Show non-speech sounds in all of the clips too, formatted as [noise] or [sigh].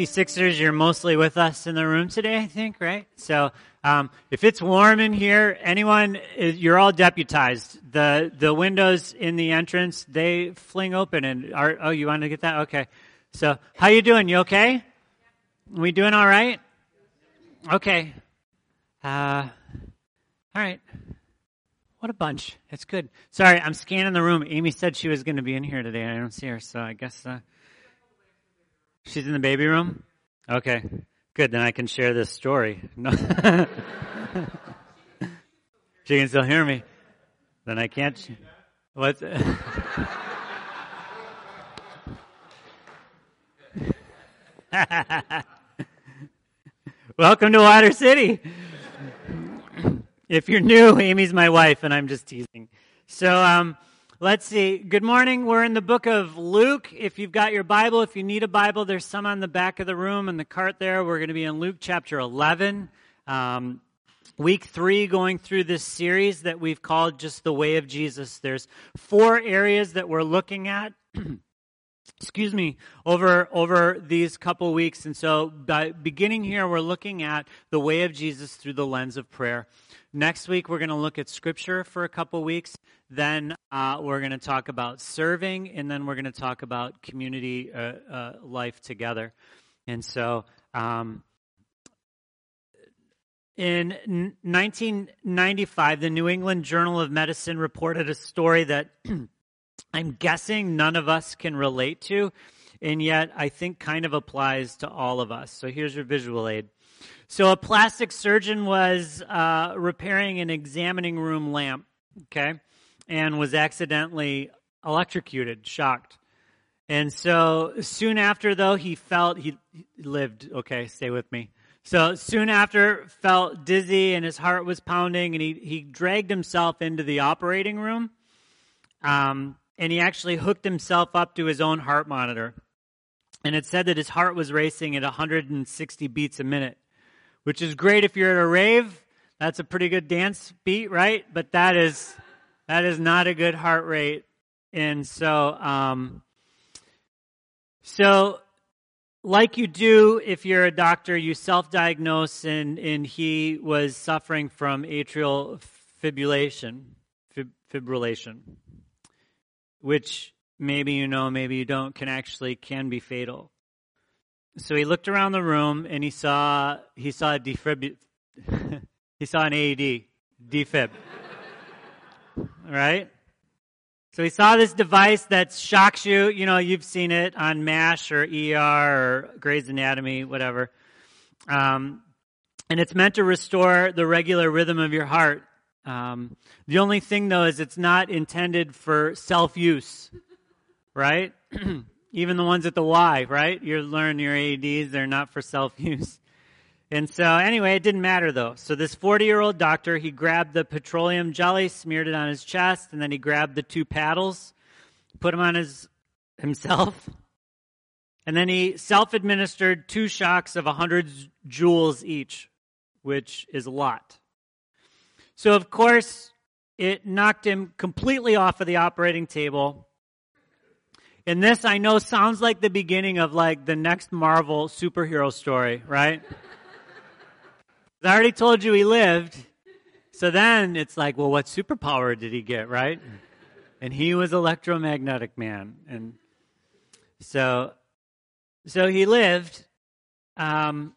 56ers, you're mostly with us in the room today, I think, right? So, um, if it's warm in here, anyone, you're all deputized. The, the windows in the entrance, they fling open and are, oh, you want to get that? Okay. So, how you doing? You okay? We doing all right? Okay. Uh, all right. What a bunch. It's good. Sorry, I'm scanning the room. Amy said she was going to be in here today. I don't see her, so I guess, uh, she's in the baby room? Okay. Good, then I can share this story. [laughs] No. she can still hear me. Then I can't. What? [laughs] Welcome to Water City. If you're new, Amy's my wife, and I'm just teasing. So, um, let's see. Good morning. We're in the book of Luke. If you've got your Bible, if you need a Bible, there's some on the back of the room in the cart there. We're going to be in Luke chapter 11. Um, week three going through this series that we've called just the way of jesus there's four areas that we're looking at [clears throat] excuse me over over these couple weeks and so by beginning here we're looking at the way of jesus through the lens of prayer Next week, we're going to look at scripture for a couple weeks. Then uh, we're going to talk about serving, and then we're going to talk about community uh, uh, life together. And so, um, in 1995, the New England Journal of Medicine reported a story that [clears throat] I'm guessing none of us can relate to, and yet I think kind of applies to all of us. So here's your visual aid. So a plastic surgeon was uh, repairing an examining room lamp, okay, and was accidentally electrocuted, shocked. And so soon after, though, he felt he lived. Okay, stay with me. So soon after, felt dizzy and his heart was pounding, and he he dragged himself into the operating room, um, and he actually hooked himself up to his own heart monitor, and it said that his heart was racing at 160 beats a minute which is great if you're at a rave. That's a pretty good dance beat, right? But that is that is not a good heart rate. And so um so like you do if you're a doctor, you self-diagnose and and he was suffering from atrial fibrillation, fib, fibrillation, which maybe you know, maybe you don't, can actually can be fatal. So he looked around the room and he saw he saw a defib [laughs] he saw an AED defib. [laughs] right? So he saw this device that shocks you. You know, you've seen it on MASH or ER or Grey's Anatomy, whatever. Um, and it's meant to restore the regular rhythm of your heart. Um, the only thing, though, is it's not intended for self use, right? [clears throat] even the ones at the Y, right? You learn your AEDs, they're not for self-use. And so anyway, it didn't matter though. So this 40-year-old doctor, he grabbed the petroleum jelly, smeared it on his chest, and then he grabbed the two paddles, put them on his himself. And then he self-administered two shocks of 100 joules each, which is a lot. So of course, it knocked him completely off of the operating table and this I know sounds like the beginning of like the next Marvel superhero story, right? [laughs] I already told you he lived. So then it's like, well, what superpower did he get, right? And he was electromagnetic man. And so, so he lived, um,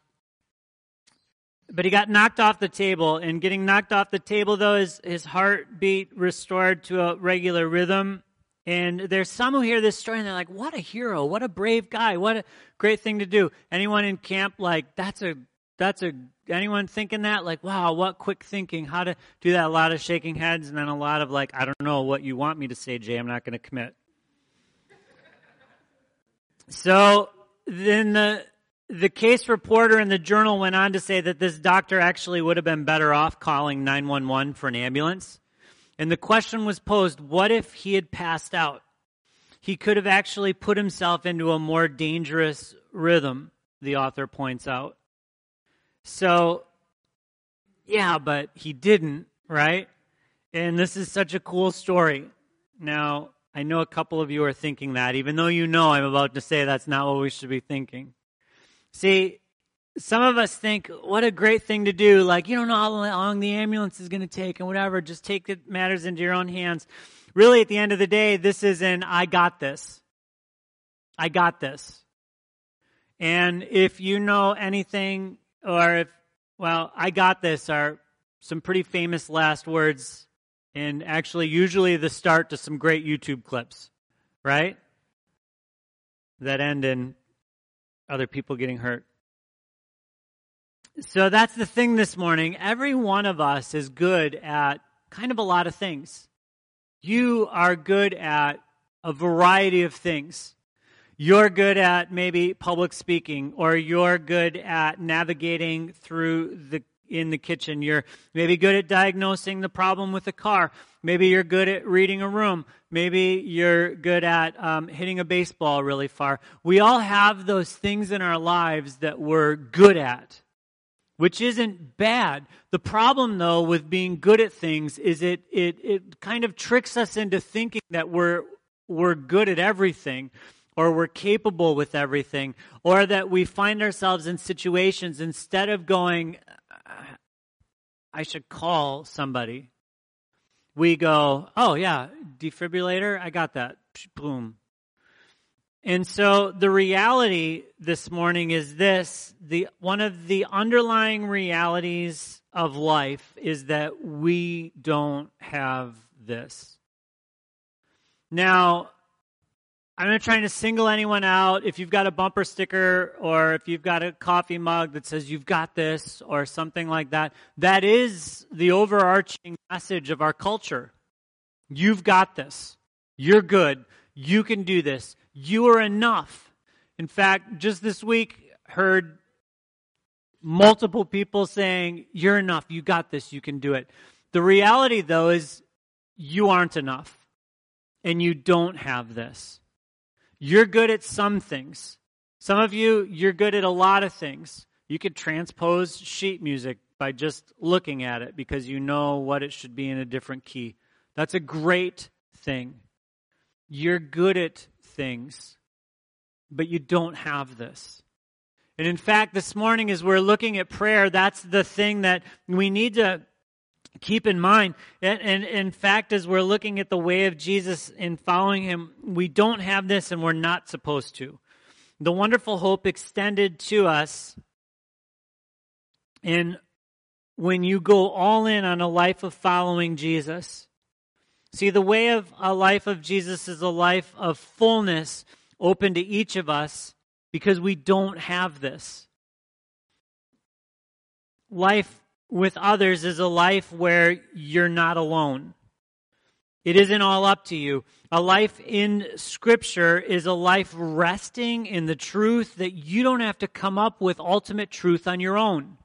but he got knocked off the table. And getting knocked off the table, though, his, his heartbeat restored to a regular rhythm. And there's some who hear this story and they're like, what a hero, what a brave guy, what a great thing to do. Anyone in camp like, that's a, that's a, anyone thinking that? Like, wow, what quick thinking, how to do that. A lot of shaking heads and then a lot of like, I don't know what you want me to say, Jay, I'm not going to commit. so then the, the case reporter in the journal went on to say that this doctor actually would have been better off calling 911 for an ambulance and the question was posed what if he had passed out? He could have actually put himself into a more dangerous rhythm, the author points out. So, yeah, but he didn't, right? And this is such a cool story. Now, I know a couple of you are thinking that, even though you know I'm about to say that's not what we should be thinking. See, some of us think, what a great thing to do. Like, you don't know how long the ambulance is going to take and whatever. Just take the matters into your own hands. Really, at the end of the day, this is an I got this. I got this. And if you know anything, or if, well, I got this are some pretty famous last words, and actually, usually the start to some great YouTube clips, right? That end in other people getting hurt. So that's the thing this morning. Every one of us is good at kind of a lot of things. You are good at a variety of things. You're good at maybe public speaking, or you're good at navigating through the in the kitchen. You're maybe good at diagnosing the problem with the car. Maybe you're good at reading a room. Maybe you're good at um, hitting a baseball really far. We all have those things in our lives that we're good at which isn't bad. The problem, though, with being good at things is it, it, it kind of tricks us into thinking that we're, we're good at everything or we're capable with everything or that we find ourselves in situations instead of going, I should call somebody, we go, oh, yeah, defibrillator, I got that. Boom. And so the reality this morning is this the one of the underlying realities of life is that we don't have this. Now, I'm not trying to single anyone out. If you've got a bumper sticker or if you've got a coffee mug that says you've got this or something like that, that is the overarching message of our culture. You've got this. You're good. You can do this. You are enough. In fact, just this week, heard multiple people saying, You're enough. You got this. You can do it. The reality, though, is you aren't enough. And you don't have this. You're good at some things. Some of you, you're good at a lot of things. You could transpose sheet music by just looking at it because you know what it should be in a different key. That's a great thing. You're good at things, but you don't have this. And in fact, this morning, as we're looking at prayer, that's the thing that we need to keep in mind. And, and, in fact, as we're looking at the way of Jesus and following him, we don't have this and we're not supposed to. The wonderful hope extended to us. And when you go all in on a life of following Jesus, See, the way of a life of Jesus is a life of fullness open to each of us because we don't have this. Life with others is a life where you're not alone. It isn't all up to you. A life in Scripture is a life resting in the truth that you don't have to come up with ultimate truth on your own.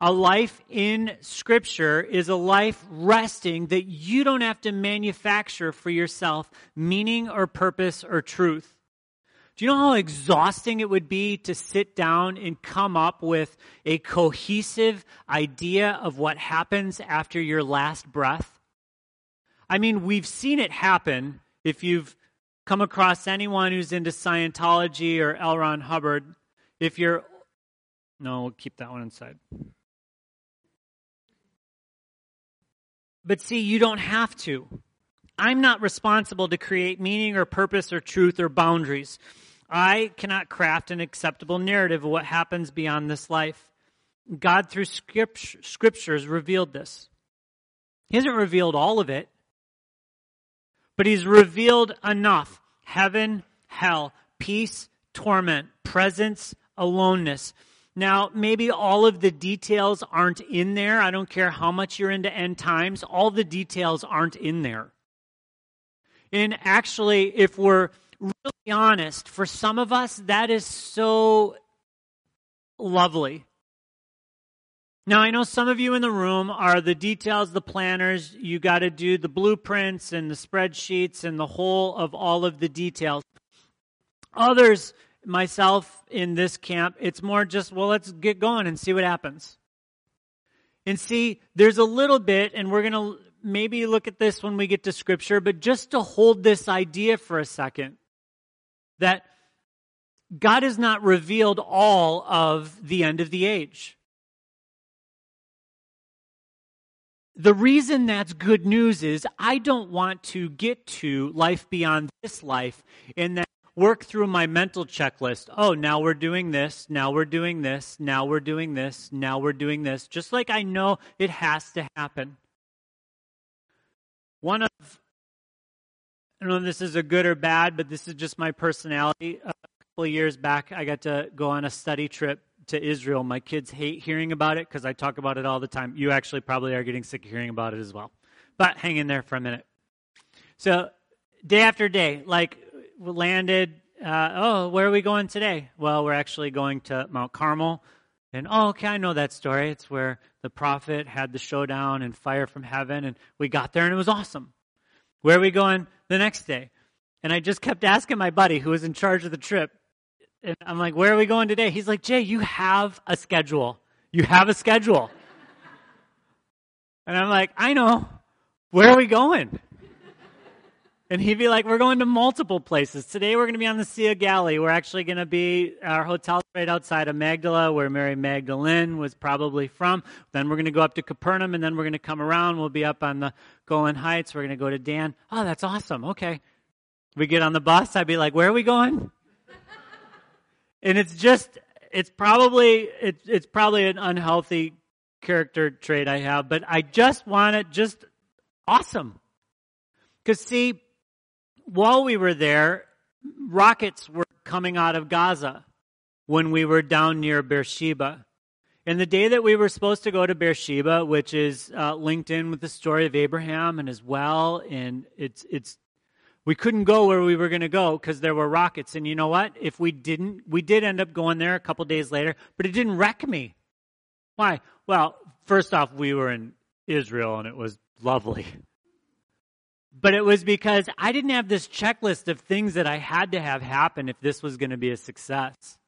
A life in Scripture is a life resting that you don't have to manufacture for yourself meaning or purpose or truth. Do you know how exhausting it would be to sit down and come up with a cohesive idea of what happens after your last breath? I mean, we've seen it happen if you've come across anyone who's into Scientology or L. Ron Hubbard. If you're, no, we'll keep that one inside. But see, you don't have to. I'm not responsible to create meaning or purpose or truth or boundaries. I cannot craft an acceptable narrative of what happens beyond this life. God, through scripture, scriptures, revealed this. He hasn't revealed all of it, but He's revealed enough heaven, hell, peace, torment, presence, aloneness. Now, maybe all of the details aren't in there. I don't care how much you're into end times, all the details aren't in there. And actually, if we're really honest, for some of us, that is so lovely. Now, I know some of you in the room are the details, the planners. You got to do the blueprints and the spreadsheets and the whole of all of the details. Others, myself in this camp, it's more just, well, let's get going and see what happens. And see, there's a little bit, and we're going to maybe look at this when we get to scripture, but just to hold this idea for a second that God has not revealed all of the end of the age. The reason that's good news is I don't want to get to life beyond this life and then work through my mental checklist. Oh, now we're doing this, now we're doing this, now we're doing this, now we're doing this, just like I know it has to happen. One of, I don't know if this is a good or bad, but this is just my personality. A couple of years back, I got to go on a study trip to Israel. My kids hate hearing about it because I talk about it all the time. You actually probably are getting sick of hearing about it as well. But hang in there for a minute. So, day after day, like landed, uh, oh, where are we going today? Well, we're actually going to Mount Carmel. And oh, okay, I know that story. It's where the prophet had the showdown and fire from heaven, and we got there and it was awesome. Where are we going the next day? And I just kept asking my buddy who was in charge of the trip, and I'm like, where are we going today? He's like, Jay, you have a schedule. You have a schedule. and I'm like, I know. Where are we going? And he'd be like, We're going to multiple places. Today we're going to be on the Sea of Galilee. We're actually going to be, our hotel right outside of Magdala, where Mary Magdalene was probably from. Then we're going to go up to Capernaum, and then we're going to come around. We'll be up on the Golan Heights. We're going to go to Dan. Oh, that's awesome. Okay. We get on the bus. I'd be like, Where are we going? [laughs] and it's just, it's probably, it's, it's probably an unhealthy character trait I have, but I just want it just awesome. Because, see, while we were there, rockets were coming out of Gaza when we were down near Beersheba. And the day that we were supposed to go to Beersheba, which is uh, linked in with the story of Abraham and as well, and it's it's we couldn't go where we were going to go because there were rockets. And you know what? If we didn't, we did end up going there a couple days later, but it didn't wreck me. Why? Well, first off, we were in Israel and it was lovely but it was because I didn't have this checklist of things that I had to have happen if this was going to be a success.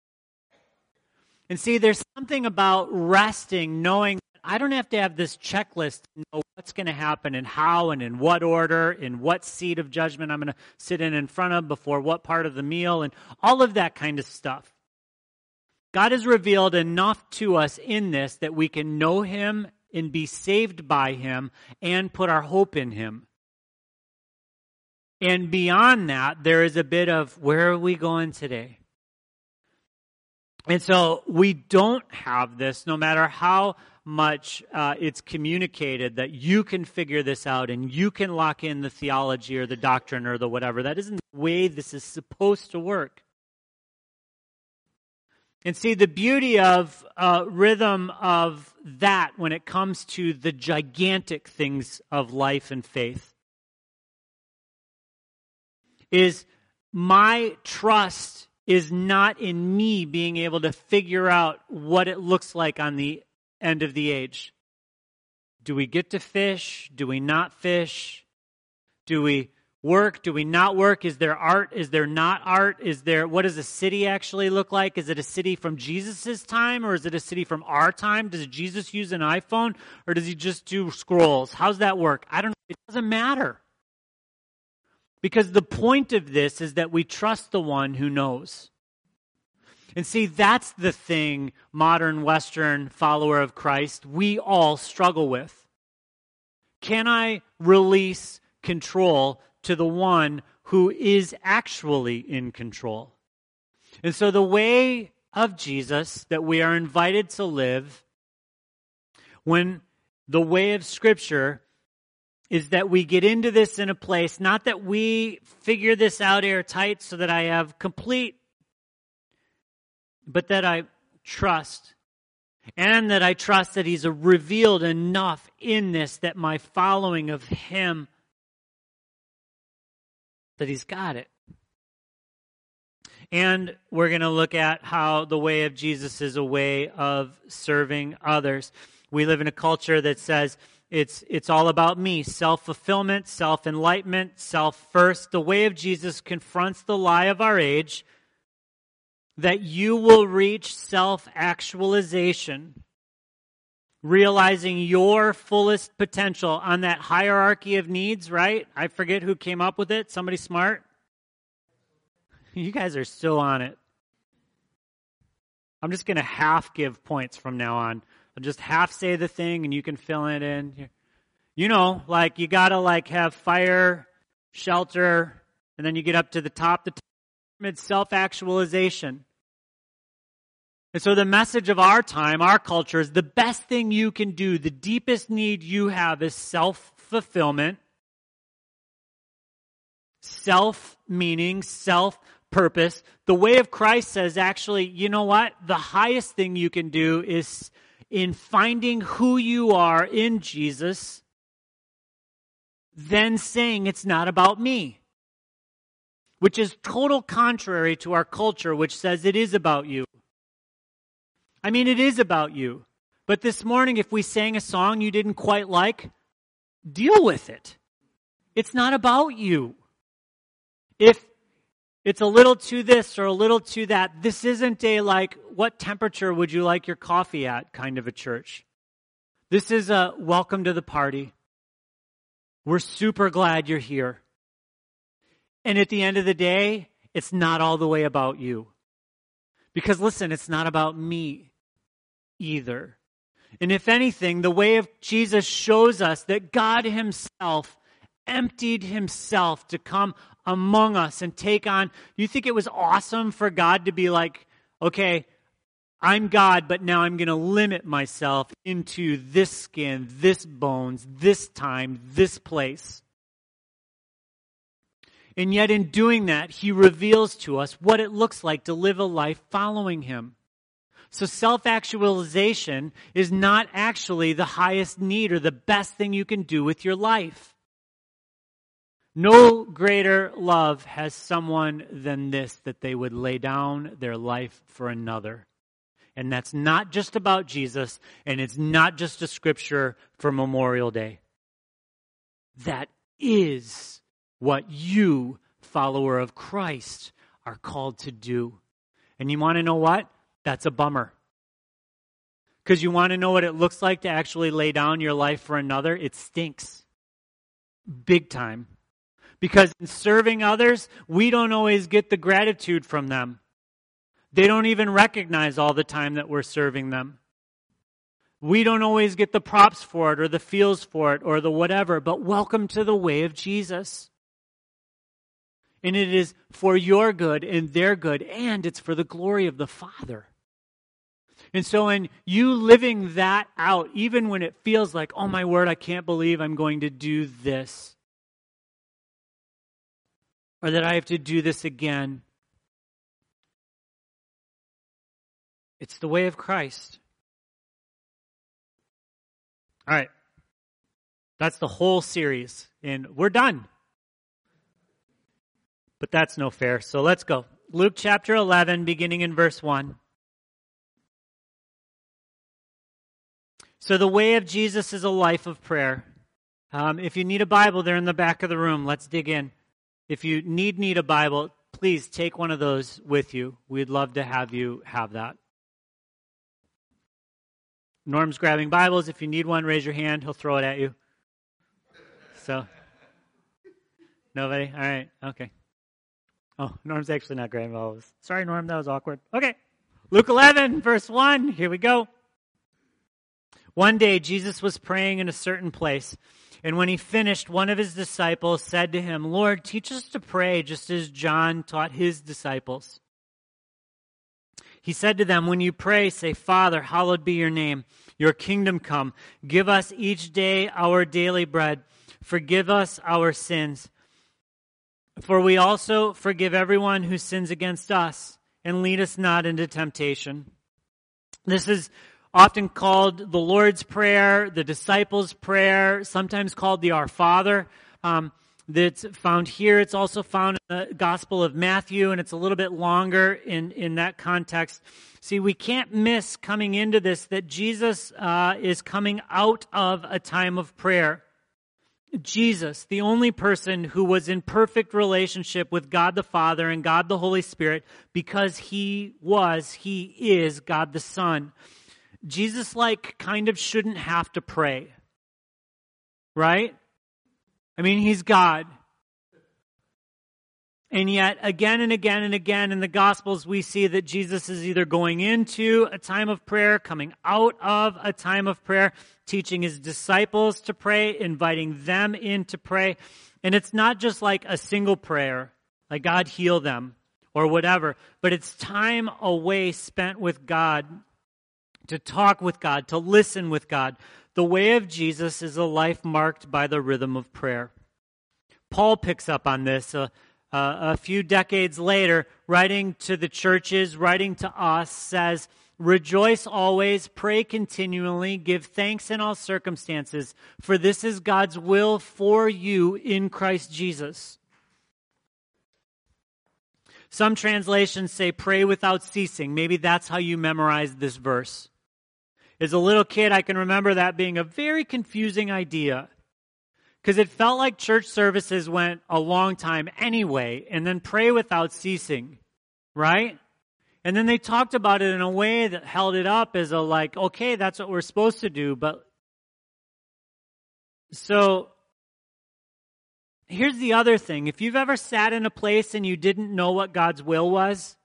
And see, there's something about resting, knowing I don't have to have this checklist to know what's going to happen and how and in what order, in what seat of judgment I'm going to sit in in front of before what part of the meal, and all of that kind of stuff. God has revealed enough to us in this that we can know Him and be saved by Him and put our hope in Him. And beyond that, there is a bit of where are we going today? And so we don't have this, no matter how much uh, it's communicated that you can figure this out and you can lock in the theology or the doctrine or the whatever. That isn't the way this is supposed to work. And see, the beauty of uh, rhythm of that when it comes to the gigantic things of life and faith is my trust is not in me being able to figure out what it looks like on the end of the age. Do we get to fish? Do we not fish? Do we work? Do we not work? Is there art? Is there not art? Is there what does a city actually look like? Is it a city from Jesus' time or is it a city from our time? Does Jesus use an iPhone or does he just do scrolls? How's that work? I don't know. It doesn't matter. Because the point of this is that we trust the one who knows. And see, that's the thing, modern Western follower of Christ, we all struggle with. Can I release control to the one who is actually in control? And so, the way of Jesus that we are invited to live, when the way of Scripture is that we get into this in a place, not that we figure this out airtight so that I have complete, but that I trust. And that I trust that He's revealed enough in this that my following of Him, that He's got it. And we're going to look at how the way of Jesus is a way of serving others. We live in a culture that says, it's, it's all about me self fulfillment, self enlightenment, self first. The way of Jesus confronts the lie of our age that you will reach self actualization, realizing your fullest potential on that hierarchy of needs, right? I forget who came up with it. Somebody smart? [laughs] You guys are still on it. I'm just going to half give points from now on. I'll just half say the thing and you can fill it in. You know, like you got to like have fire, shelter, and then you get up to the top, the pyramid self-actualization. And so the message of our time, our culture is the best thing you can do, the deepest need you have is self-fulfillment, self-meaning, self-purpose. The way of Christ says actually, you know what? The highest thing you can do is in finding who you are in Jesus, then saying it's not about me. Which is total contrary to our culture, which says it is about you. I mean, it is about you. But this morning, if we sang a song you didn't quite like, deal with it. It's not about you. If it's a little to this or a little to that, this isn't a like, what temperature would you like your coffee at kind of a church. This is a welcome to the party. We're super glad you're here. And at the end of the day, it's not all the way about you. Because listen, it's not about me either. And if anything, the way of Jesus shows us that God Himself emptied Himself to come among us and take on. You think it was awesome for God to be like, okay, I'm God, but now I'm going to limit myself into this skin, this bones, this time, this place? And yet, in doing that, he reveals to us what it looks like to live a life following him. So, self actualization is not actually the highest need or the best thing you can do with your life. No greater love has someone than this that they would lay down their life for another. And that's not just about Jesus, and it's not just a scripture for Memorial Day. That is what you, follower of Christ, are called to do. And you want to know what? That's a bummer. Because you want to know what it looks like to actually lay down your life for another? It stinks. Big time. Because in serving others, we don't always get the gratitude from them. They don't even recognize all the time that we're serving them. We don't always get the props for it or the feels for it or the whatever, but welcome to the way of Jesus. And it is for your good and their good, and it's for the glory of the Father. And so, in you living that out, even when it feels like, oh my word, I can't believe I'm going to do this, or that I have to do this again. It's the way of Christ. All right. That's the whole series, and we're done. But that's no fair, so let's go. Luke chapter 11, beginning in verse 1. So, the way of Jesus is a life of prayer. Um, if you need a Bible, they're in the back of the room. Let's dig in. If you need need a Bible, please take one of those with you. We'd love to have you have that. Norm's grabbing Bibles. If you need one, raise your hand. He'll throw it at you. So, nobody? All right. Okay. Oh, Norm's actually not grabbing Bibles. Sorry, Norm. That was awkward. Okay. Luke 11, verse 1. Here we go. One day, Jesus was praying in a certain place. And when he finished, one of his disciples said to him, Lord, teach us to pray just as John taught his disciples. He said to them, When you pray, say, Father, hallowed be your name, your kingdom come. Give us each day our daily bread. Forgive us our sins. For we also forgive everyone who sins against us, and lead us not into temptation. This is often called the Lord's Prayer, the Disciples' Prayer, sometimes called the Our Father. Um, that's found here. It's also found in the Gospel of Matthew, and it's a little bit longer in, in that context. See, we can't miss coming into this that Jesus uh, is coming out of a time of prayer. Jesus, the only person who was in perfect relationship with God the Father and God the Holy Spirit, because he was, he is God the Son. Jesus, like, kind of shouldn't have to pray. Right? I mean, he's God. And yet, again and again and again in the Gospels, we see that Jesus is either going into a time of prayer, coming out of a time of prayer, teaching his disciples to pray, inviting them in to pray. And it's not just like a single prayer, like God heal them or whatever, but it's time away spent with God, to talk with God, to listen with God. The way of Jesus is a life marked by the rhythm of prayer. Paul picks up on this. Uh, uh, a few decades later, writing to the churches, writing to us, says, Rejoice always, pray continually, give thanks in all circumstances, for this is God's will for you in Christ Jesus. Some translations say pray without ceasing. Maybe that's how you memorize this verse. As a little kid, I can remember that being a very confusing idea because it felt like church services went a long time anyway, and then pray without ceasing, right? And then they talked about it in a way that held it up as a like, okay, that's what we're supposed to do, but so here's the other thing. If you've ever sat in a place and you didn't know what God's will was,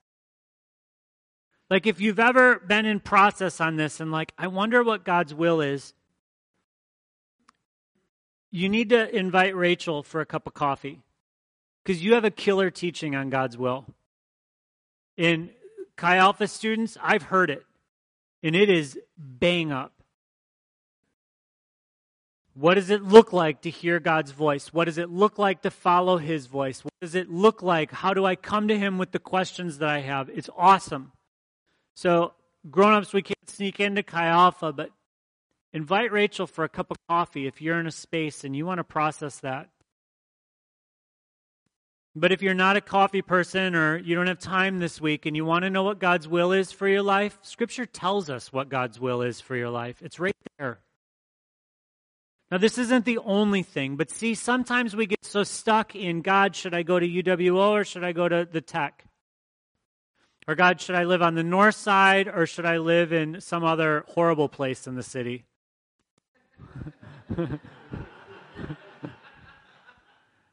like if you've ever been in process on this and like, I wonder what God's will is, you need to invite Rachel for a cup of coffee because you have a killer teaching on God's will. In Chi Alpha students, I've heard it, and it is bang up. What does it look like to hear God's voice? What does it look like to follow His voice? What does it look like? How do I come to Him with the questions that I have? It's awesome. So, grown ups, we can't sneak into Chi Alpha, but Invite Rachel for a cup of coffee if you're in a space and you want to process that. But if you're not a coffee person or you don't have time this week and you want to know what God's will is for your life, Scripture tells us what God's will is for your life. It's right there. Now, this isn't the only thing, but see, sometimes we get so stuck in God, should I go to UWO or should I go to the tech? Or God, should I live on the north side or should I live in some other horrible place in the city? [laughs]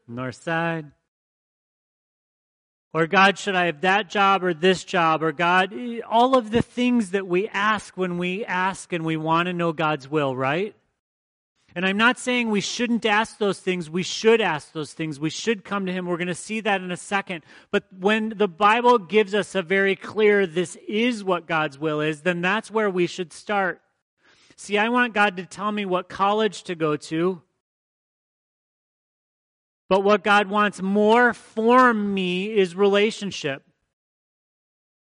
North side. Or God, should I have that job or this job? Or God, all of the things that we ask when we ask and we want to know God's will, right? And I'm not saying we shouldn't ask those things. We should ask those things. We should come to Him. We're going to see that in a second. But when the Bible gives us a very clear, this is what God's will is, then that's where we should start. See, I want God to tell me what college to go to. But what God wants more for me is relationship.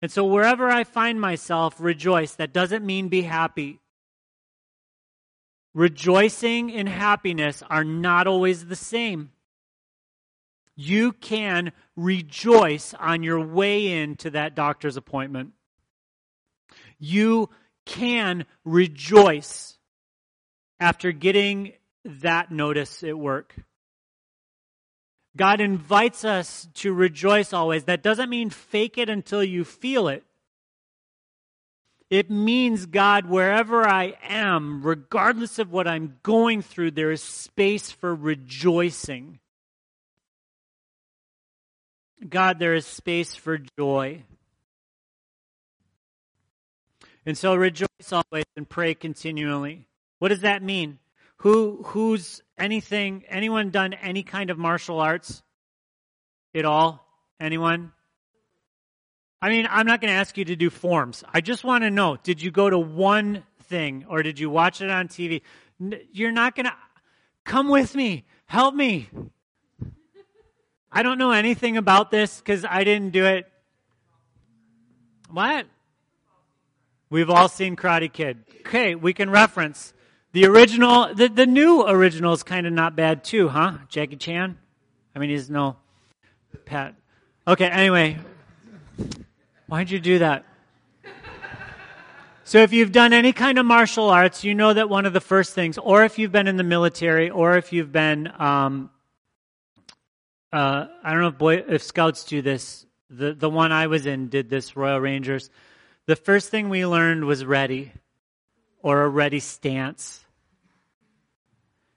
And so wherever I find myself, rejoice. That doesn't mean be happy. Rejoicing and happiness are not always the same. You can rejoice on your way into that doctor's appointment. You can rejoice after getting that notice at work. God invites us to rejoice always. That doesn't mean fake it until you feel it. It means, God, wherever I am, regardless of what I'm going through, there is space for rejoicing. God, there is space for joy. And so rejoice always and pray continually. What does that mean? Who who's anything anyone done any kind of martial arts at all? Anyone? I mean, I'm not going to ask you to do forms. I just want to know, did you go to one thing or did you watch it on TV? You're not going to come with me. Help me. I don't know anything about this cuz I didn't do it. What? We've all seen Karate Kid. Okay, we can reference the original. The, the new original is kind of not bad too, huh? Jackie Chan. I mean, he's no Pat. Okay, anyway, why'd you do that? So, if you've done any kind of martial arts, you know that one of the first things, or if you've been in the military, or if you've been, um, uh, I don't know if, boy, if scouts do this. The the one I was in did this. Royal Rangers. The first thing we learned was ready or a ready stance.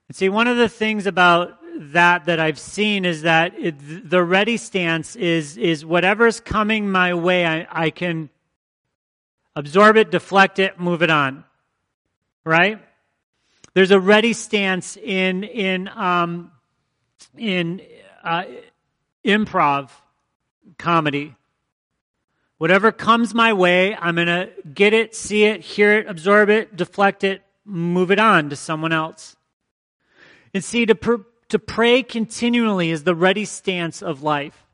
And see, one of the things about that that I've seen is that it, the ready stance is is whatever's coming my way, I, I can absorb it, deflect it, move it on. Right? There's a ready stance in in um, in uh, improv comedy. Whatever comes my way, I'm to get it, see it, hear it, absorb it, deflect it, move it on to someone else. And see, to, to pray continually is the ready stance of life.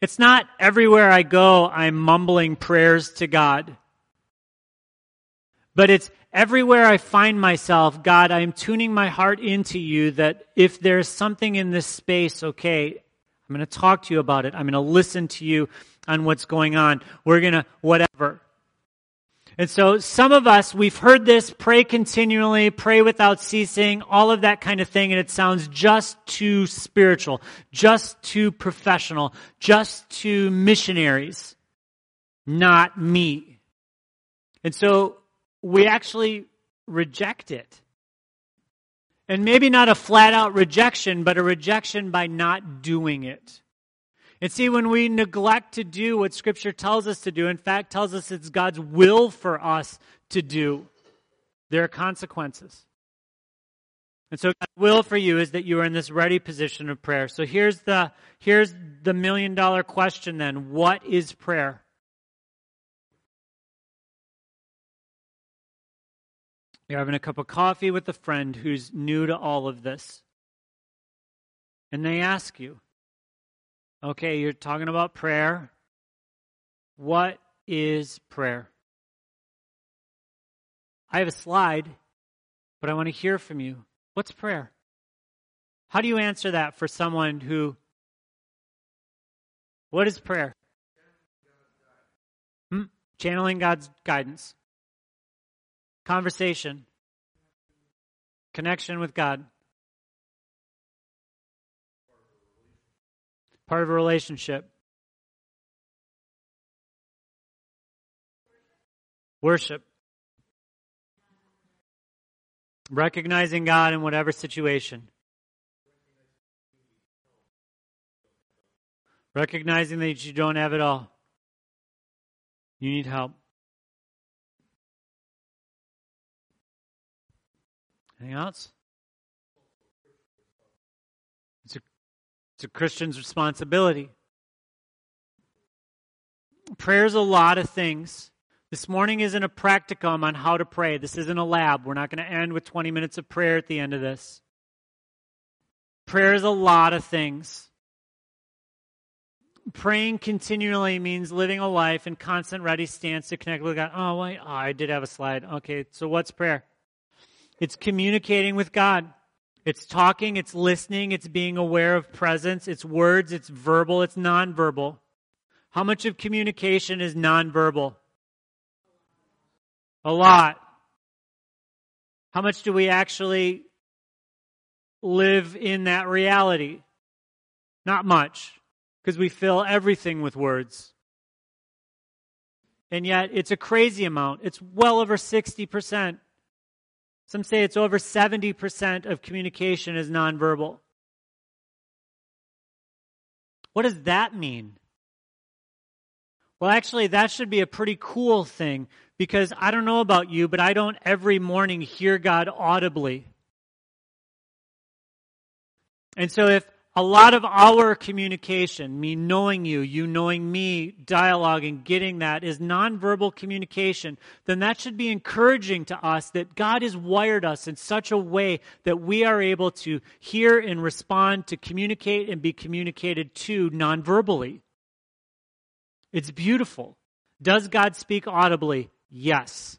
It's not everywhere I go, I'm mumbling prayers to God. But it's everywhere I find myself, God, I'm tuning my heart into you that if there's something in this space, okay, I'm going to talk to you about it. I'm going to listen to you on what's going on. We're going to, whatever. And so some of us, we've heard this, pray continually, pray without ceasing, all of that kind of thing, and it sounds just too spiritual, just too professional, just too missionaries. Not me. And so we actually reject it. And maybe not a flat out rejection, but a rejection by not doing it. And see, when we neglect to do what Scripture tells us to do, in fact, tells us it's God's will for us to do, there are consequences. And so God's will for you is that you are in this ready position of prayer. So here's the, here's the million dollar question then. What is prayer? You're having a cup of coffee with a friend who's new to all of this. And they ask you, okay, you're talking about prayer. What is prayer? I have a slide, but I want to hear from you. What's prayer? How do you answer that for someone who. What is prayer? Hmm? Channeling God's guidance conversation, connection with God, part of a relationship, worship, recognizing God in whatever situation. Recognizing that you don't have it all. You need help. Anything else? It's a, it's a Christian's responsibility. Prayer is a lot of things. This morning isn't a practicum on how to pray. This isn't a lab. We're not going to end with 20 minutes of prayer at the end of this. Prayer is a lot of things. Praying continually means living a life in constant ready stance to connect with God. Oh, wait, oh, I did have a slide. Okay, so what's prayer? It's communicating with God. It's talking, it's listening, it's being aware of presence, it's words, it's verbal, it's nonverbal. How much of communication is nonverbal? A lot. How much do we actually live in that reality? Not much, because we fill everything with words. And yet, it's a crazy amount. It's well over 60%. Some say it's over 70% of communication is nonverbal. What does that mean? Well, actually, that should be a pretty cool thing because I don't know about you, but I don't every morning hear God audibly. And so if a lot of our communication, me knowing you, you knowing me, dialogue and getting that, is nonverbal communication, then that should be encouraging to us that God has wired us in such a way that we are able to hear and respond, to communicate and be communicated to nonverbally. It's beautiful. Does God speak audibly? Yes.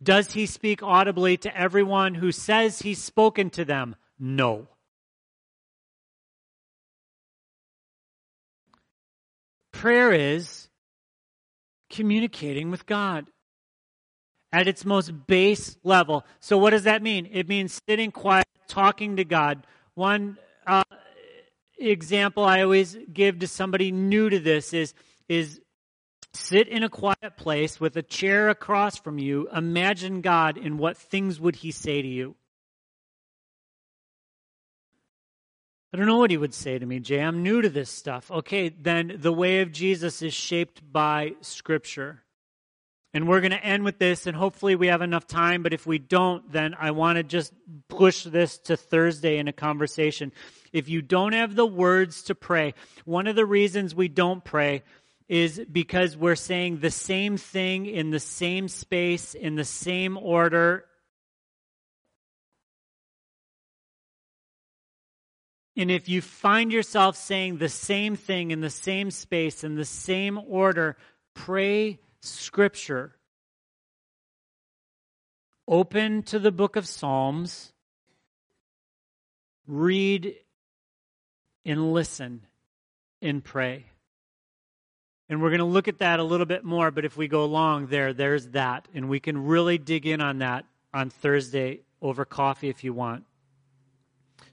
Does he speak audibly to everyone who says he's spoken to them? No. Prayer is communicating with God at its most base level. So, what does that mean? It means sitting quiet, talking to God. One uh, example I always give to somebody new to this is is sit in a quiet place with a chair across from you. Imagine God and what things would He say to you. I don't know what he would say to me, Jay. I'm new to this stuff. Okay, then the way of Jesus is shaped by Scripture. And we're going to end with this, and hopefully we have enough time. But if we don't, then I want to just push this to Thursday in a conversation. If you don't have the words to pray, one of the reasons we don't pray is because we're saying the same thing in the same space, in the same order. And if you find yourself saying the same thing in the same space, in the same order, pray Scripture. Open to the book of Psalms, read and listen and pray. And we're going to look at that a little bit more, but if we go along there, there's that. And we can really dig in on that on Thursday over coffee if you want.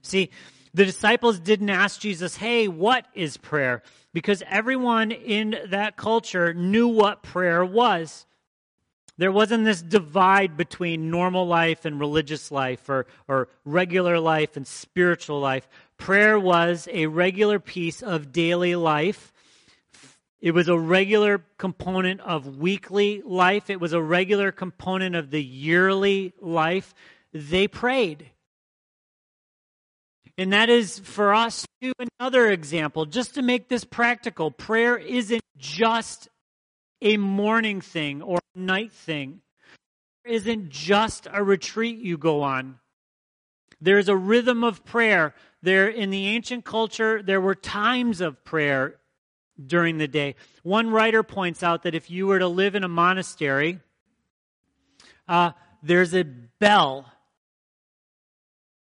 See, the disciples didn't ask Jesus, hey, what is prayer? Because everyone in that culture knew what prayer was. There wasn't this divide between normal life and religious life or, or regular life and spiritual life. Prayer was a regular piece of daily life. It was a regular component of weekly life. It was a regular component of the yearly life. They prayed. And that is for us to another example, just to make this practical. Prayer isn't just a morning thing or a night thing. Prayer isn't just a retreat you go on. There's a rhythm of prayer. There in the ancient culture, there were times of prayer during the day. One writer points out that if you were to live in a monastery, uh, there's a bell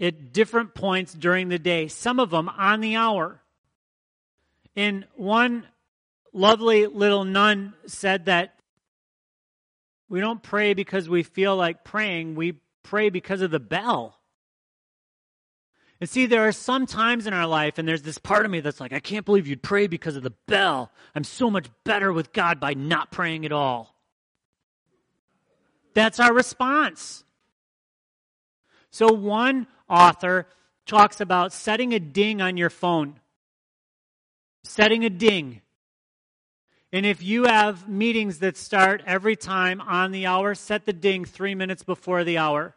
at different points during the day, some of them on the hour. And one lovely little nun said that we don't pray because we feel like praying, we pray because of the bell. And see, there are some times in our life, and there's this part of me that's like, I can't believe you'd pray because of the bell. I'm so much better with God by not praying at all. That's our response. So, one author talks about setting a ding on your phone. Setting a ding. And if you have meetings that start every time on the hour, set the ding three minutes before the hour.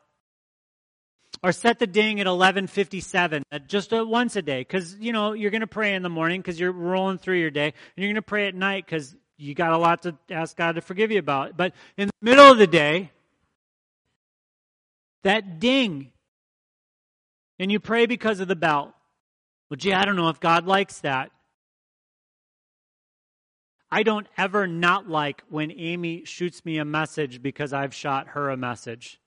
Or set the ding at 11:57, uh, just uh, once a day, because you know you're going to pray in the morning because you're rolling through your day, and you're going to pray at night because you got a lot to ask God to forgive you about. But in the middle of the day, that ding and you pray because of the belt. Well, gee, I don't know if God likes that. I don't ever not like when Amy shoots me a message because I've shot her a message.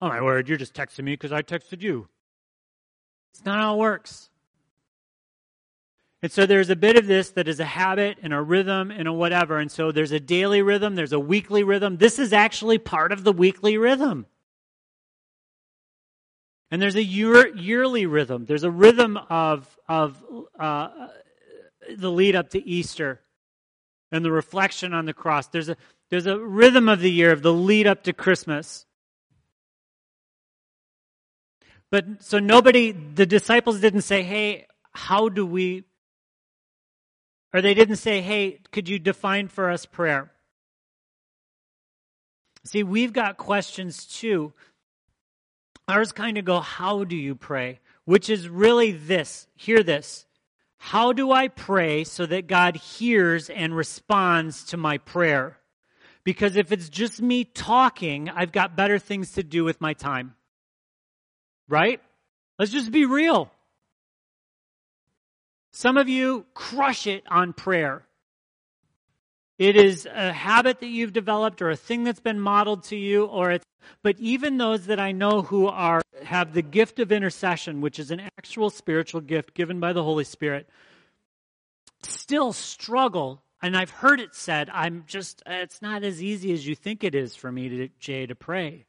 Oh my word, you're just texting me because I texted you. It's not how it works. And so there's a bit of this that is a habit and a rhythm and a whatever. And so there's a daily rhythm, there's a weekly rhythm. This is actually part of the weekly rhythm. And there's a year, yearly rhythm. There's a rhythm of, of uh, the lead up to Easter and the reflection on the cross. There's a, there's a rhythm of the year of the lead up to Christmas. But so nobody, the disciples didn't say, hey, how do we, or they didn't say, hey, could you define for us prayer? See, we've got questions too Ours kind of go, How do you pray? Which is really this. Hear this. How do I pray so that God hears and responds to my prayer? Because if it's just me talking, I've got better things to do with my time. Right? Let's just be real. Some of you crush it on prayer. It is a habit that you've developed or a thing that's been modeled to you or it's but even those that I know who are have the gift of intercession, which is an actual spiritual gift given by the Holy Spirit, still struggle and I've heard it said, I'm just it's not as easy as you think it is for me to Jay to pray.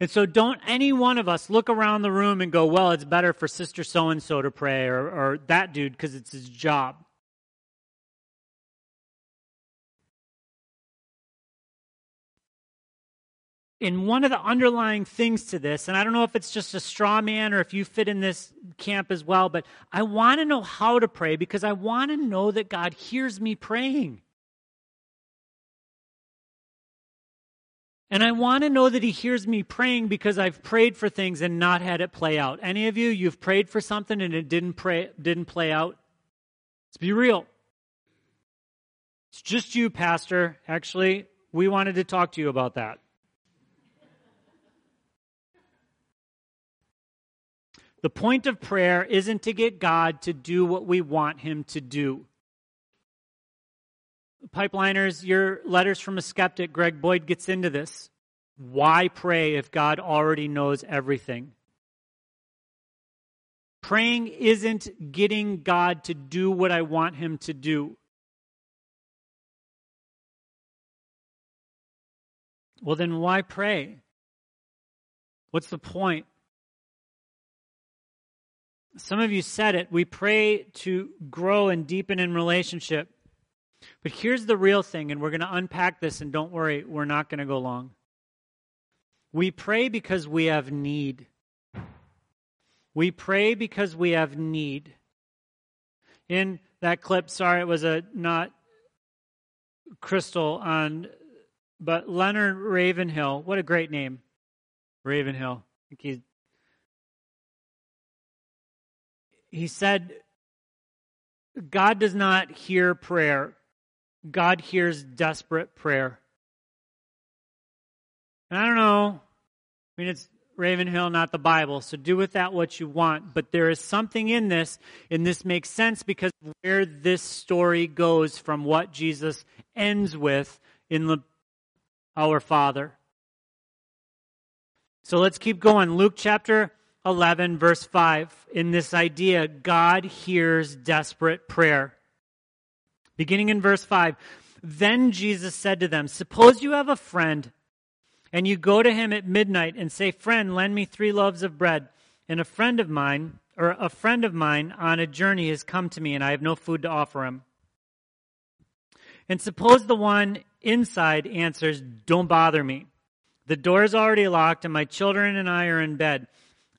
And so don't any one of us look around the room and go, well, it's better for sister so and so to pray or, or that dude because it's his job. In one of the underlying things to this, and I don't know if it's just a straw man or if you fit in this camp as well, but I want to know how to pray because I want to know that God hears me praying. And I want to know that He hears me praying because I've prayed for things and not had it play out. Any of you, you've prayed for something and it didn't, pray, didn't play out? Let's be real. It's just you, Pastor. Actually, we wanted to talk to you about that. The point of prayer isn't to get God to do what we want Him to do. Pipeliners, your letters from a skeptic, Greg Boyd gets into this. Why pray if God already knows everything? Praying isn't getting God to do what I want Him to do. Well, then why pray? What's the point? Some of you said it. We pray to grow and deepen in relationship. But here's the real thing, and we're going to unpack this, and don't worry, we're not going to go long. We pray because we have need. We pray because we have need. In that clip, sorry, it was a not crystal on, but Leonard Ravenhill. What a great name, Ravenhill. I think he's he said, God does not hear prayer, God hears desperate prayer. And I don't know, I mean, it's Ravenhill, not the Bible, so do with that what you want. But there is something in this, and this makes sense because where this story goes from what Jesus ends with in the Our Father. So let's keep going. Luke chapter 11, verse 5, in this idea God hears desperate prayer. Beginning in verse 5, then Jesus said to them, Suppose you have a friend, and you go to him at midnight and say, Friend, lend me three loaves of bread. And a friend of mine, or a friend of mine on a journey has come to me, and I have no food to offer him. And suppose the one inside answers, Don't bother me. The door is already locked, and my children and I are in bed.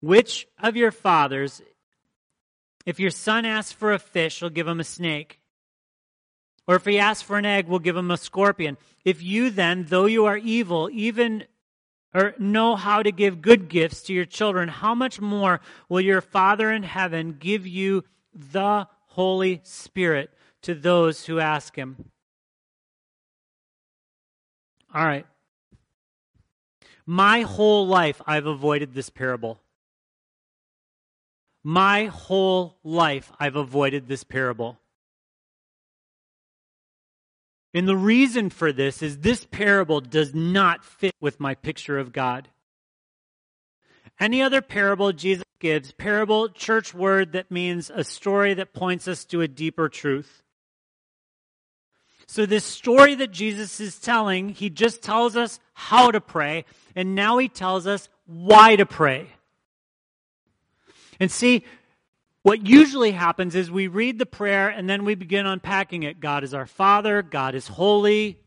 Which of your fathers, if your son asks for a fish, will give him a snake? Or if he asks for an egg, will give him a scorpion? If you then, though you are evil, even or know how to give good gifts to your children, how much more will your Father in heaven give you the Holy Spirit to those who ask him? All right. My whole life, I've avoided this parable. My whole life, I've avoided this parable. And the reason for this is this parable does not fit with my picture of God. Any other parable Jesus gives, parable, church word that means a story that points us to a deeper truth. So, this story that Jesus is telling, he just tells us how to pray, and now he tells us why to pray. And see, what usually happens is we read the prayer and then we begin unpacking it. God is our Father, God is holy,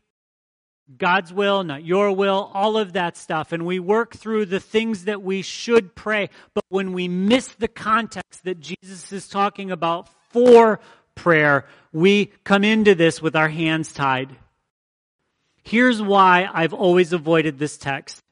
God's will, not your will, all of that stuff. And we work through the things that we should pray. But when we miss the context that Jesus is talking about for prayer, we come into this with our hands tied. Here's why I've always avoided this text.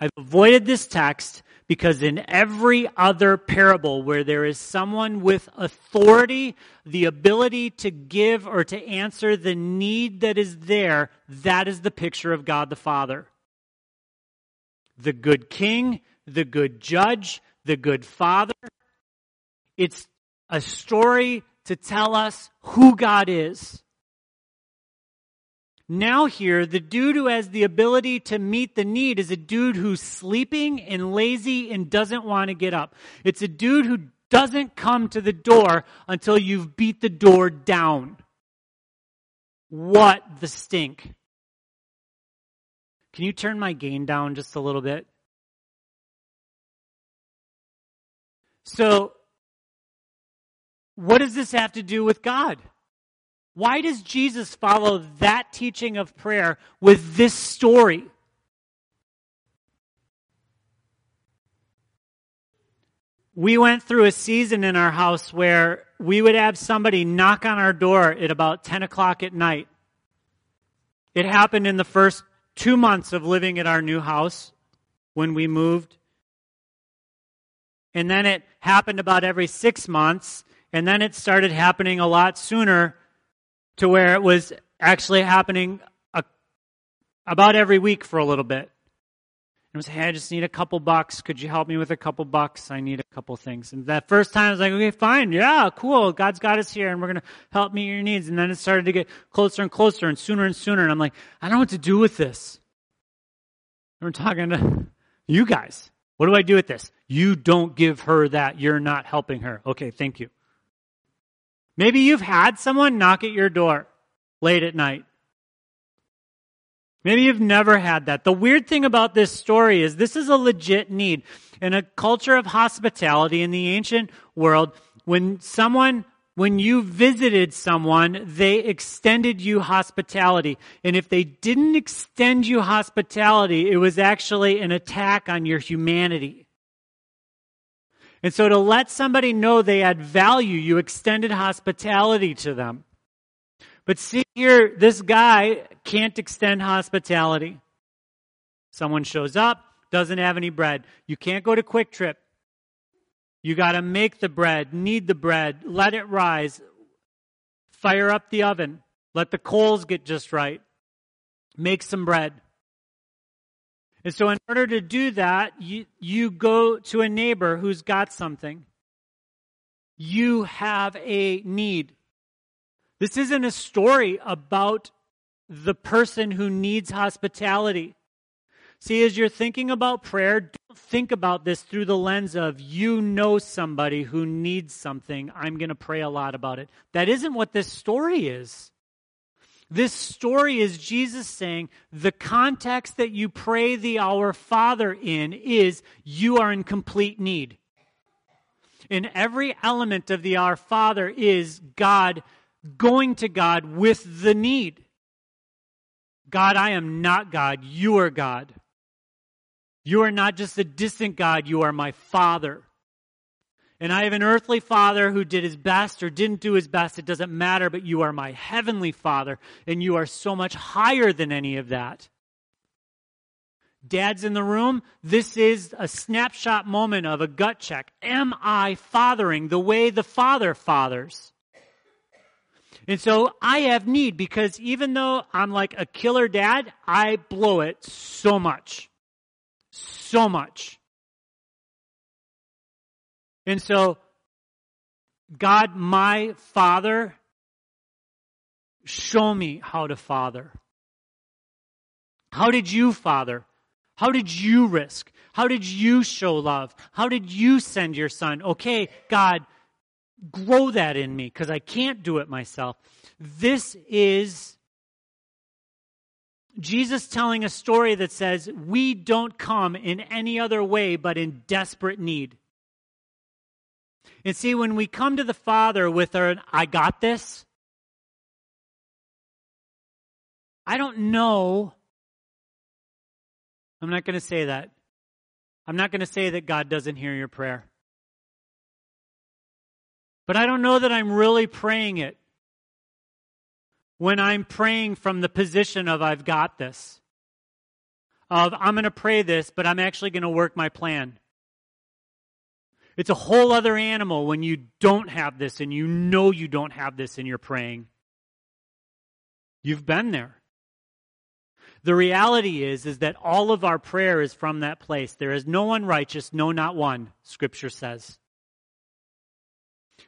I've avoided this text because in every other parable where there is someone with authority, the ability to give or to answer the need that is there, that is the picture of God the Father. The good king, the good judge, the good father. It's a story to tell us who God is. Now, here, the dude who has the ability to meet the need is a dude who's sleeping and lazy and doesn't want to get up. It's a dude who doesn't come to the door until you've beat the door down. What the stink. Can you turn my gain down just a little bit? So, what does this have to do with God? Why does Jesus follow that teaching of prayer with this story? We went through a season in our house where we would have somebody knock on our door at about 10 o'clock at night. It happened in the first two months of living at our new house when we moved. And then it happened about every six months. And then it started happening a lot sooner to where it was actually happening a, about every week for a little bit. It was, hey, I just need a couple bucks. Could you help me with a couple bucks? I need a couple things. And that first time I was like, okay, fine. Yeah, cool. God's got us here and we're going to help meet your needs. And then it started to get closer and closer and sooner and sooner. And I'm like, I don't know what to do with this. We're talking to you guys. What do I do with this? You don't give her that. You're not helping her. Okay, thank you. Maybe you've had someone knock at your door late at night. Maybe you've never had that. The weird thing about this story is this is a legit need. In a culture of hospitality in the ancient world, when someone when you visited someone, they extended you hospitality. And if they didn't extend you hospitality, it was actually an attack on your humanity. And so to let somebody know they add value, you extended hospitality to them. But see here, this guy can't extend hospitality. Someone shows up, doesn't have any bread. You can't go to QuikTrip. You got to make the bread, knead the bread, let it rise, fire up the oven, let the coals get just right, make some bread. And so, in order to do that, you, you go to a neighbor who's got something. You have a need. This isn't a story about the person who needs hospitality. See, as you're thinking about prayer, don't think about this through the lens of you know somebody who needs something. I'm going to pray a lot about it. That isn't what this story is. This story is Jesus saying the context that you pray the Our Father in is you are in complete need. In every element of the Our Father is God going to God with the need. God, I am not God. You are God. You are not just a distant God. You are my Father. And I have an earthly father who did his best or didn't do his best. It doesn't matter, but you are my heavenly father, and you are so much higher than any of that. Dads in the room, this is a snapshot moment of a gut check. Am I fathering the way the Father fathers? And so I have need because even though I'm like a killer dad, I blow it so much. So much. And so, God, my Father, show me how to father. How did you father? How did you risk? How did you show love? How did you send your son? Okay, God, grow that in me because I can't do it myself. This is Jesus telling a story that says we don't come in any other way but in desperate need. And see, when we come to the Father with our, I got this, I don't know. I'm not going to say that. I'm not going to say that God doesn't hear your prayer. But I don't know that I'm really praying it when I'm praying from the position of I've got this. Of I'm going to pray this, but I'm actually going to work my plan. It's a whole other animal when you don't have this and you know you don't have this and you're praying. You've been there. The reality is is that all of our prayer is from that place. There is no one righteous, no not one, scripture says.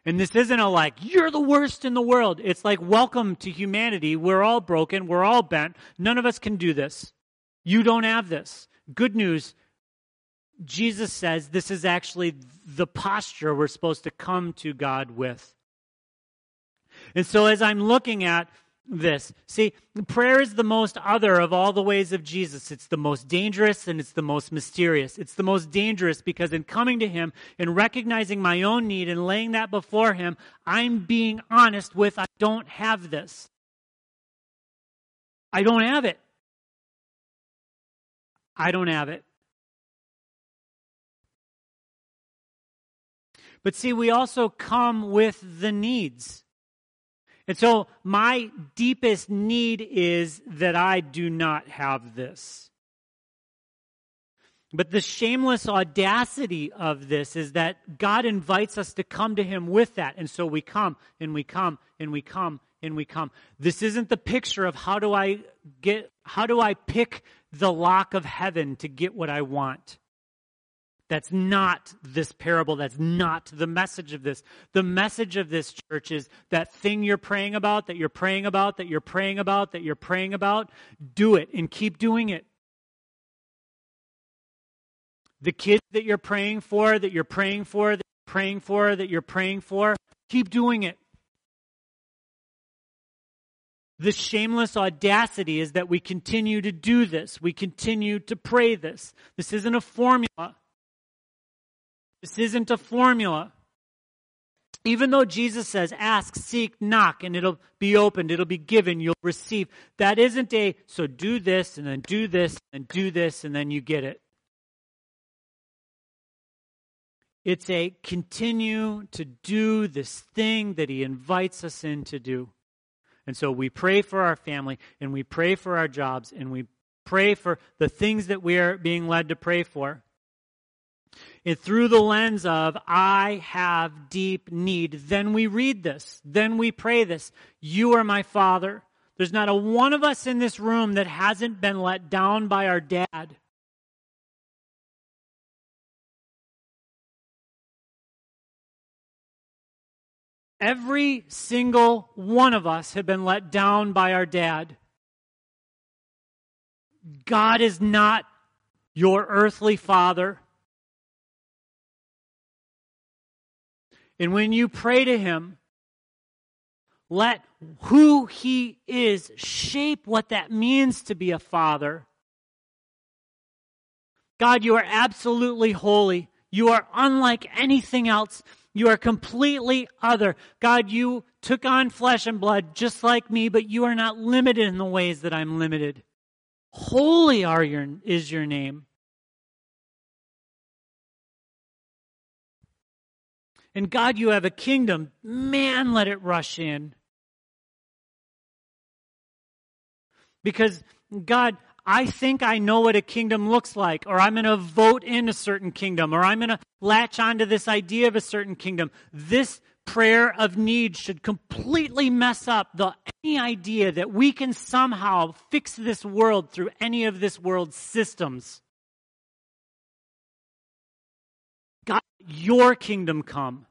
And this isn't a like, you're the worst in the world. It's like, welcome to humanity. We're all broken. We're all bent. None of us can do this. You don't have this. Good news. Jesus says this is actually the posture we're supposed to come to God with. And so as I'm looking at this. See, prayer is the most other of all the ways of Jesus. It's the most dangerous and it's the most mysterious. It's the most dangerous because in coming to Him and recognizing my own need and laying that before Him, I'm being honest with I don't have this. I don't have it. I don't have it. But see, we also come with the needs. And so my deepest need is that I do not have this. But the shameless audacity of this is that God invites us to come to Him with that. And so we come and we come and we come and we come. This isn't the picture of how do I get, how do I pick the lock of heaven to get what I want. That's not this parable. That's not the message of this. The message of this church is that thing you're praying about, that you're praying about, that you're praying about, that you're praying about. Do it and keep doing it. The kids that you're praying for, that you're praying for, that you're praying for, that you're praying for, keep doing it. The shameless audacity is that we continue to do this. We continue to pray this. This isn't a formula. This isn't a formula. Even though Jesus says, ask, seek, knock, and it'll be opened, it'll be given, you'll receive. That isn't a, so do this, and then do this, and do this, and then you get it. It's a continue to do this thing that he invites us in to do. And so we pray for our family, and we pray for our jobs, and we pray for the things that we are being led to pray for it through the lens of I have deep need, then we read this. Then we pray this. You are my father. There's not a one of us in this room that hasn't been let down by our dad. Every single one of us have been let down by our dad. God is not your earthly father. And when you pray to Him, let who He is shape what that means to be a father. God, you are absolutely holy. You are unlike anything else. You are completely other. God, you took on flesh and blood just like me, but you are not limited in the ways that I'm limited. Holy are your, is your name. And God, you have a kingdom. Man, let it rush in. Because, God, I think I know what a kingdom looks like, or I'm going to vote in a certain kingdom, or I'm going to latch onto this idea of a certain kingdom. This prayer of need should completely mess up the any idea that we can somehow fix this world through any of this world's systems. God, your kingdom come.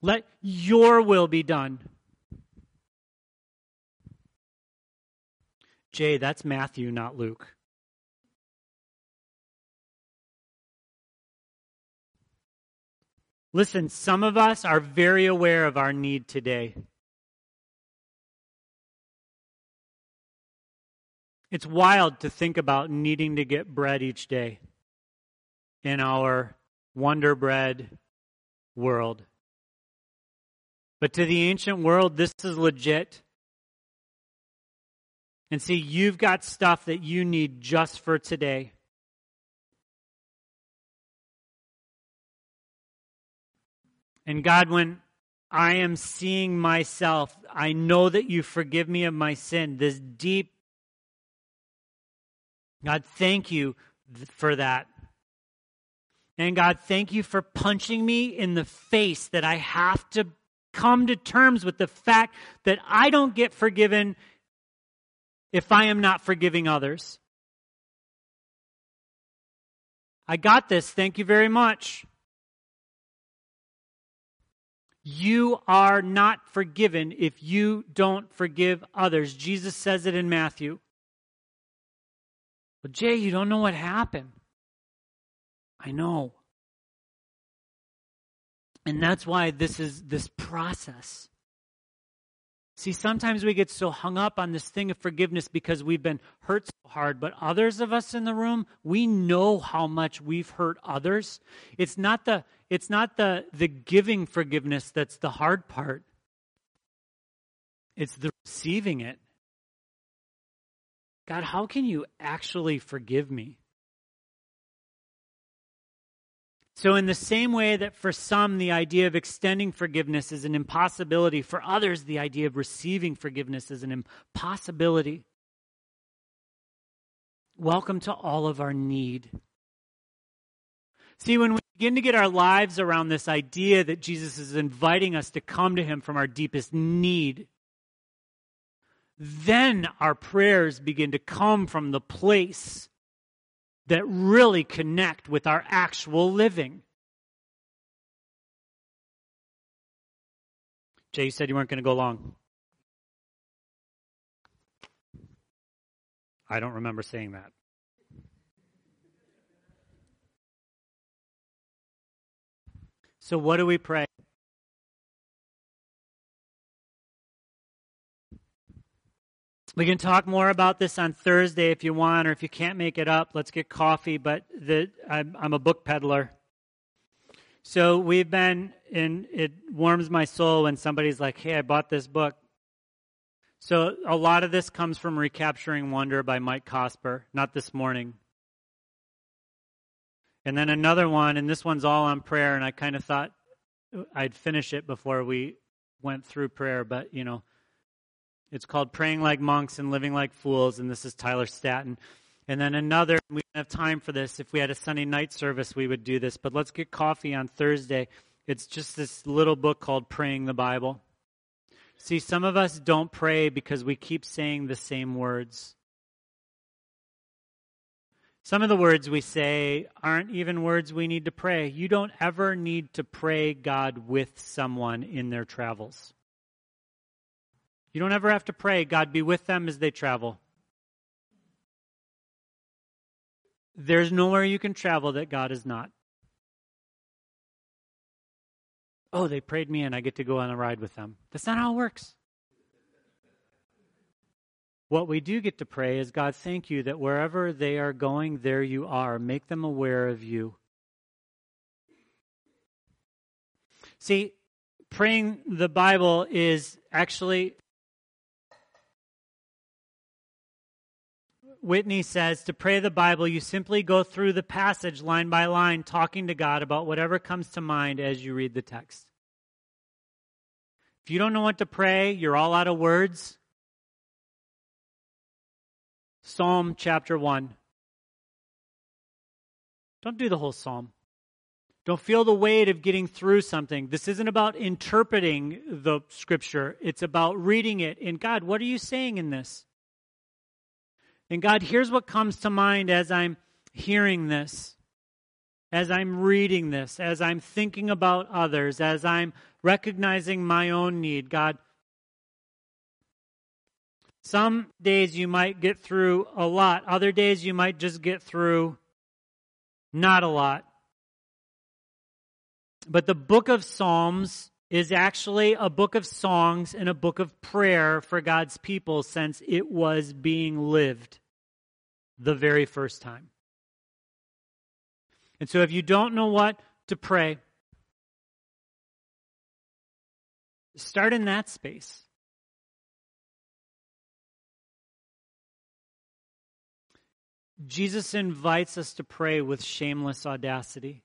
Let your will be done. Jay, that's Matthew, not Luke. Listen, some of us are very aware of our need today. It's wild to think about needing to get bread each day in our Wonder Bread world. But to the ancient world, this is legit. And see, you've got stuff that you need just for today. And God, when I am seeing myself, I know that you forgive me of my sin. This deep, God, thank you for that. And God, thank you for punching me in the face that I have to come to terms with the fact that I don't get forgiven if I am not forgiving others. I got this. Thank you very much. You are not forgiven if you don't forgive others. Jesus says it in Matthew. But Jay, you don't know what happened. I know. And that's why this is this process. See, sometimes we get so hung up on this thing of forgiveness because we've been hurt so hard, but others of us in the room, we know how much we've hurt others. It's not the it's not the the giving forgiveness that's the hard part. It's the receiving it. God, how can you actually forgive me? So, in the same way that for some the idea of extending forgiveness is an impossibility, for others the idea of receiving forgiveness is an impossibility. Welcome to all of our need. See, when we begin to get our lives around this idea that Jesus is inviting us to come to Him from our deepest need, then our prayers begin to come from the place that really connect with our actual living. Jay, you said you weren't going to go long. I don't remember saying that. So, what do we pray? We can talk more about this on Thursday if you want, or if you can't make it up, let's get coffee. But the, I'm, I'm a book peddler. So we've been, and it warms my soul when somebody's like, hey, I bought this book. So a lot of this comes from Recapturing Wonder by Mike Cosper, not this morning. And then another one, and this one's all on prayer, and I kind of thought I'd finish it before we went through prayer, but you know, it's called Praying Like Monks and Living Like Fools, and this is Tyler Staton. And then another, we don't have time for this. If we had a Sunday night service, we would do this. But let's get coffee on Thursday. It's just this little book called Praying the Bible. See, some of us don't pray because we keep saying the same words. Some of the words we say aren't even words we need to pray. You don't ever need to pray God with someone in their travels. You don't ever have to pray, God be with them as they travel. There's nowhere you can travel that God is not. Oh, they prayed me and I get to go on a ride with them. That's not how it works. What we do get to pray is God, thank you that wherever they are going, there you are. Make them aware of you. See, praying the Bible is actually Whitney says to pray the Bible, you simply go through the passage line by line, talking to God about whatever comes to mind as you read the text. If you don't know what to pray, you're all out of words. Psalm chapter 1. Don't do the whole psalm. Don't feel the weight of getting through something. This isn't about interpreting the scripture, it's about reading it. And God, what are you saying in this? And God, here's what comes to mind as I'm hearing this, as I'm reading this, as I'm thinking about others, as I'm recognizing my own need. God, some days you might get through a lot, other days you might just get through not a lot. But the book of Psalms is actually a book of songs and a book of prayer for God's people since it was being lived the very first time. And so if you don't know what to pray, start in that space. Jesus invites us to pray with shameless audacity.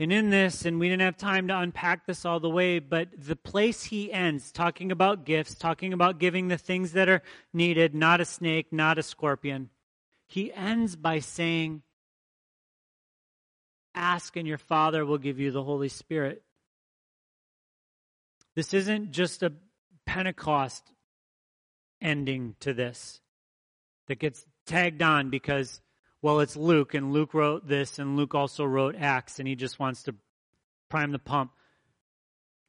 And in this, and we didn't have time to unpack this all the way, but the place he ends, talking about gifts, talking about giving the things that are needed, not a snake, not a scorpion, he ends by saying, Ask and your Father will give you the Holy Spirit. This isn't just a Pentecost ending to this that gets tagged on because well, it's Luke, and Luke wrote this, and Luke also wrote Acts, and he just wants to prime the pump.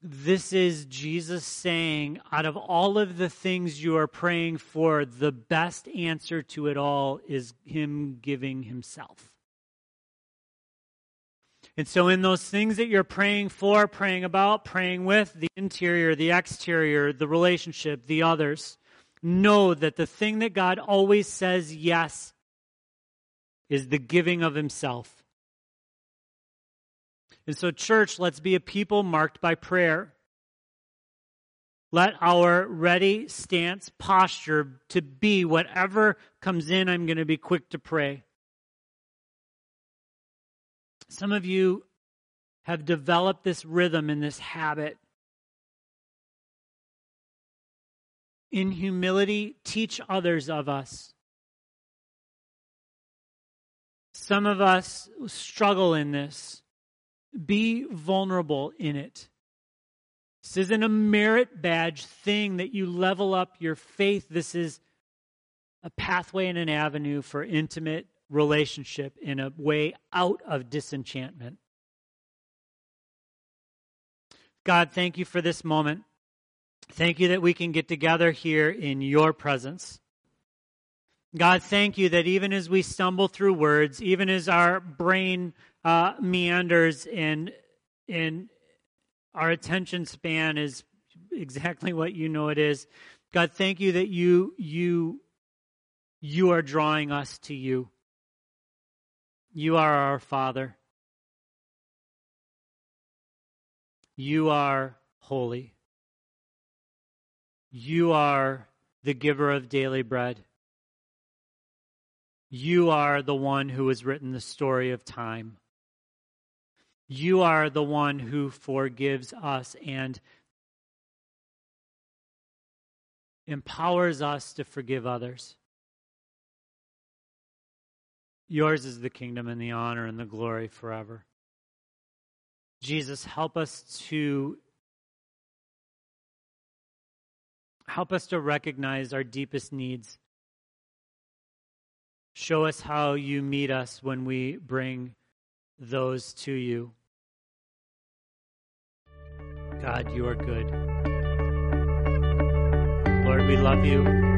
this is Jesus saying, out of all of the things you are praying for, the best answer to it all is Him giving Himself. And so, in those things that you're praying for, praying about, praying with, the interior, the exterior, the relationship, the others, know that the thing that God always says yes is the giving of Himself. And so, church, let's be a people marked by prayer. Let our ready stance posture to be whatever comes in, I'm going to be quick to pray. Some of you have developed this rhythm and this habit. In humility, teach others of us. Some of us struggle in this. Be vulnerable in it. This isn't a merit badge thing that you level up your faith. This is a pathway and an avenue for intimate relationship in a way out of disenchantment. God, thank you for this moment. Thank you that we can get together here in your presence. God, thank you that even as we stumble through words, even as our brain uh, meanders and, and our attention span is exactly what you know it is, God, thank you that you, you, you are drawing us to you. You are our Father. You are holy. You are the giver of daily bread. You are the one who has written the story of time. You are the one who forgives us and empowers us to forgive others. Yours is the kingdom and the honor and the glory forever. Jesus, help us to help us to recognize our deepest needs. Show us how you meet us when we bring those to you. God, you are good. Lord, we love you.